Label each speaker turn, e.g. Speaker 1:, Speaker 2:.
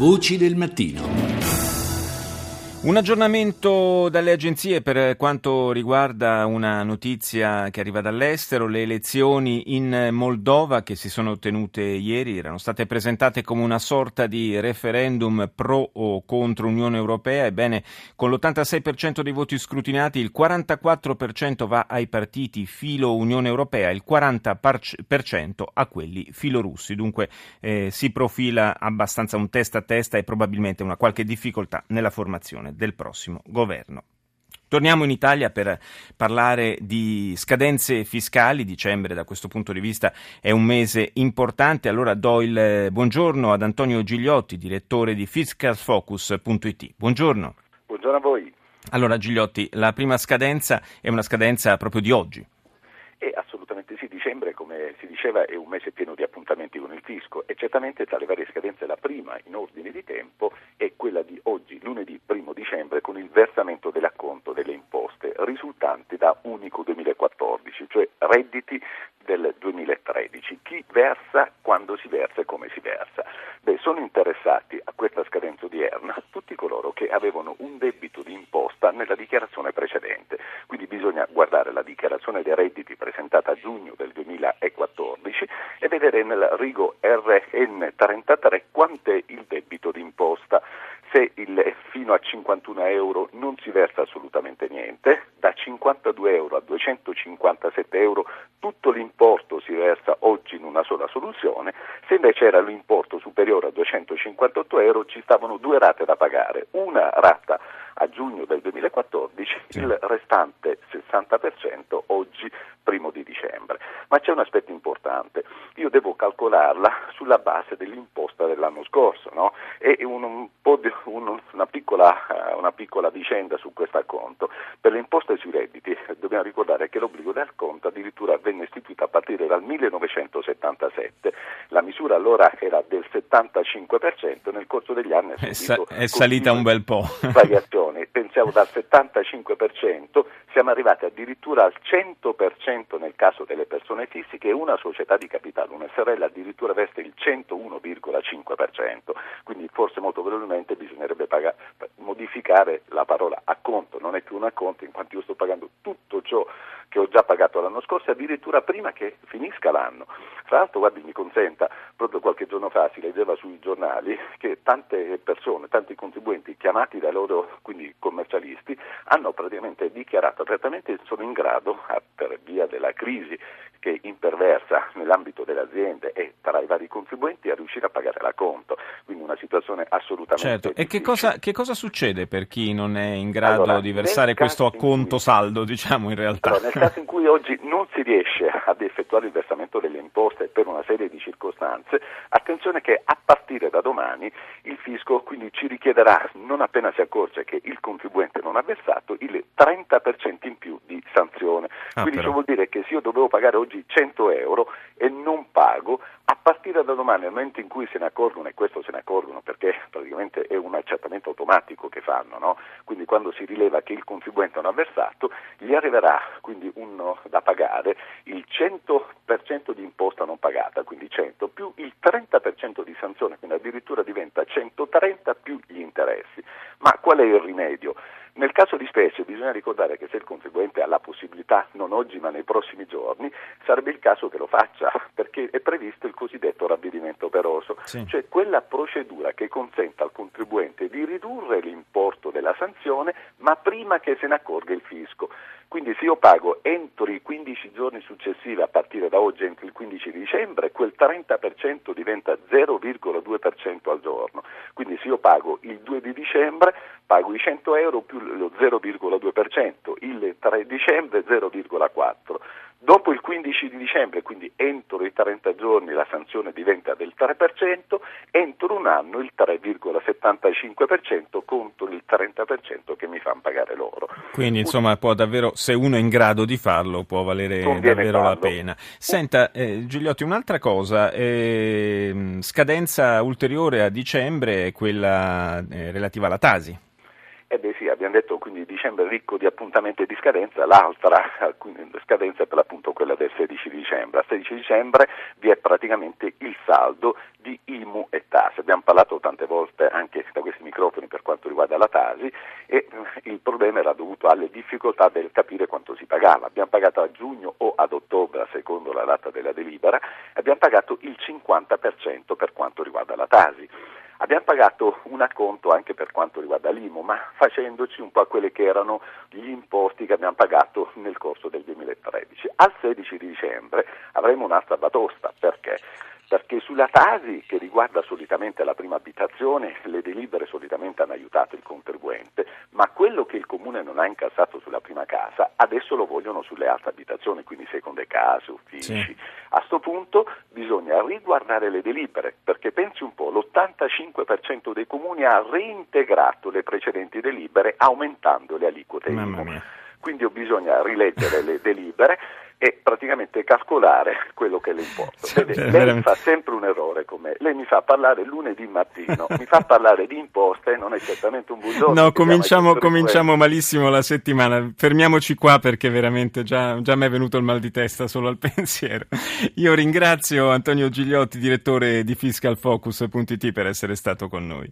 Speaker 1: Voci del mattino.
Speaker 2: Un aggiornamento dalle agenzie per quanto riguarda una notizia che arriva dall'estero, le elezioni in Moldova che si sono tenute ieri erano state presentate come una sorta di referendum pro o contro Unione Europea, ebbene con l'86% dei voti scrutinati il 44% va ai partiti filo Unione Europea, il 40% a quelli filo russi, dunque eh, si profila abbastanza un testa a testa e probabilmente una qualche difficoltà nella formazione del prossimo governo. Torniamo in Italia per parlare di scadenze fiscali. Dicembre da questo punto di vista è un mese importante. Allora do il buongiorno ad Antonio Gigliotti, direttore di fiscalfocus.it. Buongiorno.
Speaker 3: Buongiorno a voi.
Speaker 2: Allora Gigliotti, la prima scadenza è una scadenza proprio di oggi.
Speaker 3: E assolutamente sì, dicembre come si diceva è un mese pieno di appuntamenti con il fisco e certamente tra le varie scadenze la prima in ordine di tempo è quella di oggi, lunedì 1 dicembre, con versamento dell'acconto delle imposte risultanti da Unico 2014, cioè redditi del 2013. Chi versa, quando si versa e come si versa? Beh, sono interessati a questa scadenza odierna tutti coloro che avevano un debito di imposta nella dichiarazione precedente. Quindi bisogna guardare la dichiarazione dei redditi presentata a giugno del 2014 e vedere nel rigo RN33 quant'è il debito di imposta. Fino a 51 euro non si versa assolutamente niente, da 52 euro a 257 euro tutto l'importo si versa oggi in una sola soluzione, se invece era l'importo superiore a 258 euro ci stavano due rate da pagare, una rata a giugno del 2014, sì. il restante 60% oggi primo di dicembre. Ma c'è un aspetto importante, io devo calcolarla sulla base dell'imposta dell'anno scorso no? e un, un di, un, una, piccola, una, piccola, vicenda su questo acconto. Per le imposte sui redditi dobbiamo ricordare che l'obbligo del conto addirittura venne istituito a partire dal 1977, la misura allora era del 75%, nel corso degli anni
Speaker 2: è, sa- è salita un bel po'.
Speaker 3: variazioni, pensiamo dal 75% siamo arrivati addirittura al 100% nel caso delle persone fisiche e una società di capitale, una SRL addirittura veste il 101,5%, quindi forse molto probabilmente bisognerebbe pagare, modificare la parola acconto, non è più un acconto in quanto io sto pagando tutto ciò che ho già pagato l'anno scorso addirittura prima che finisca l'anno. Tra l'altro, guardi, mi consenta, proprio qualche giorno fa si leggeva sui giornali che tante persone, tanti contribuenti chiamati dai loro quindi commercialisti hanno praticamente dichiarato apertamente che sono in grado, per via della crisi che imperversa nell'ambito delle aziende e tra i vari contribuenti, a riuscire a pagare la conto. Situazione assolutamente
Speaker 2: Certo,
Speaker 3: e
Speaker 2: che cosa, che cosa, succede per chi non è in grado allora, di versare questo acconto cui, saldo, diciamo in realtà?
Speaker 3: Allora, nel caso in cui oggi non si riesce ad effettuare il versamento delle imposte per una serie di circostanze, attenzione che a partire da domani il fisco quindi ci richiederà, non appena si accorge che il contribuente non ha versato, il 30% in più di sanzione. Ah, quindi ciò vuol dire che se io dovevo pagare oggi 100 euro e non pago, partire da domani, nel momento in cui se ne accorgono, e questo se ne accorgono perché praticamente è un accertamento automatico che fanno, no? quindi quando si rileva che il contribuente non ha versato, gli arriverà quindi uno da pagare il 100% di imposta non pagata, quindi 100 più il 30% di sanzione, quindi addirittura diventa 130 più gli interessi. Ma qual è il rimedio? Nel caso di specie bisogna ricordare che se il contribuente ha la possibilità, non oggi ma nei prossimi giorni, sarebbe il caso che lo faccia, perché è previsto il cosiddetto ravvedimento operoso, sì. cioè quella procedura che consente al contribuente di ridurre l'importo della sanzione, ma prima che se ne accorga il fisco. Quindi se io pago entro i 15 giorni successivi, a partire da oggi entro il 15 dicembre, quel 30% diventa 0,2% al giorno. Quindi se io pago il 2 di dicembre, pago i 100 euro più lo 0,2%, il 3 dicembre 0,4%. Dopo il 15 di dicembre, quindi entro i 30 giorni, la sanzione diventa del 3%, entro un anno il 3,75% contro il 30% che mi fanno pagare loro.
Speaker 2: Quindi insomma può davvero, se uno è in grado di farlo, può valere davvero
Speaker 3: farlo.
Speaker 2: la pena. Senta eh, Gigliotti, un'altra cosa, eh, scadenza ulteriore a dicembre è quella eh, relativa alla Tasi.
Speaker 3: Eh beh sì, abbiamo detto quindi dicembre ricco di appuntamenti e di scadenza, l'altra scadenza è per l'appunto quella del 16 dicembre. Al 16 dicembre vi è praticamente il saldo di IMU e TASI. Abbiamo parlato tante volte anche da questi microfoni per quanto riguarda la Tasi e il problema era dovuto alle difficoltà del capire quanto si pagava. Abbiamo pagato a giugno o ad ottobre, secondo la data della delibera, abbiamo pagato il 50% per quanto riguarda la Tasi. Abbiamo pagato un acconto anche per quanto riguarda l'IMU, ma facendoci un po' a quelli che erano gli importi che abbiamo pagato nel corso del 2013. Al 16 dicembre avremo un'altra batosta, perché? perché sulla Tasi, che riguarda solitamente la prima abitazione, le delibere solitamente hanno aiutato il contribuente, ma quello che il comune non ha incassato sulla prima casa, adesso lo vogliono sulle altre abitazioni, quindi seconde case, uffici. Sì. A questo punto bisogna riguardare le delibere, perché pensi un po', l'85% dei comuni ha reintegrato le precedenti delibere aumentando le aliquote. Quindi bisogna rileggere le delibere e praticamente calcolare quello che le importa. Vede, lei fa sempre un errore con me. Lei mi fa parlare lunedì mattino, mi fa parlare di imposte, non è certamente un bugiotto.
Speaker 2: No, cominciamo, cominciamo malissimo la settimana. Fermiamoci qua perché veramente già, già mi è venuto il mal di testa solo al pensiero. Io ringrazio Antonio Gigliotti, direttore di fiscalfocus.it per essere stato con noi.